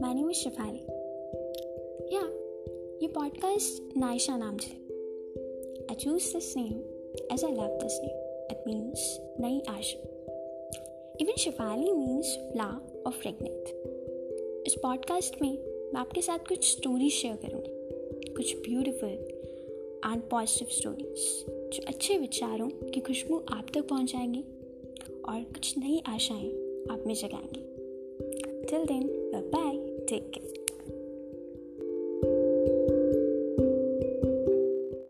name is Shafali. Yeah, ये podcast Naisha नाम से I choose this name as I love this name. It means नई आशा. Even Shafali means ला or fragrant. इस पॉडकास्ट में मैं आपके साथ कुछ स्टोरीज शेयर करूँगी कुछ ब्यूटीफुल एंड पॉजिटिव स्टोरीज जो अच्छे विचारों की खुशबू आप तक पहुँचाएँगी और कुछ नई आशाएँ आप में जगाएँगी till then bye Take care.